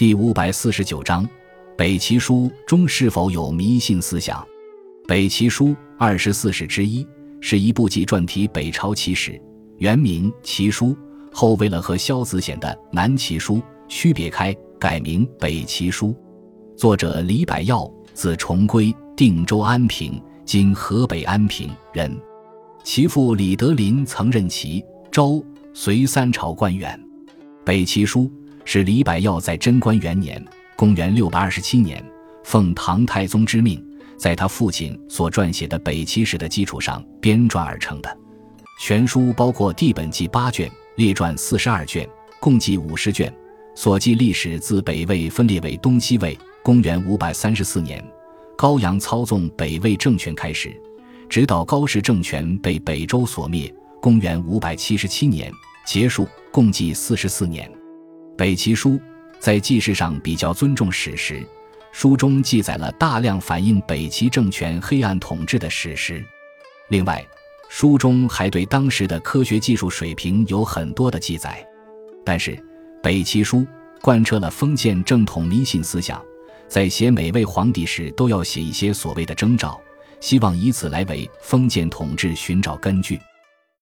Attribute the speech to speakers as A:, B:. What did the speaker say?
A: 第五百四十九章，北齐书中是否有迷信思想？北齐书二十四史之一，是一部纪传体北朝奇史，原名《齐书》，后为了和萧子显的《南齐书》区别开，改名《北齐书》。作者李百耀，字重归，定州安平（今河北安平）人。其父李德林曾任齐、周、隋三朝官员。北齐书。是李百药在贞观元年（公元627年）奉唐太宗之命，在他父亲所撰写的北齐史的基础上编撰而成的。全书包括地本纪八卷，列传四十二卷，共计五十卷。所记历史自北魏分裂为东西魏（公元534年），高阳操纵北魏政权开始，直到高氏政权被北周所灭（公元577年）结束，共计四十四年。北齐书在记事上比较尊重史实，书中记载了大量反映北齐政权黑暗统治的史实。另外，书中还对当时的科学技术水平有很多的记载。但是，北齐书贯彻了封建正统迷信思想，在写每位皇帝时都要写一些所谓的征兆，希望以此来为封建统治寻找根据。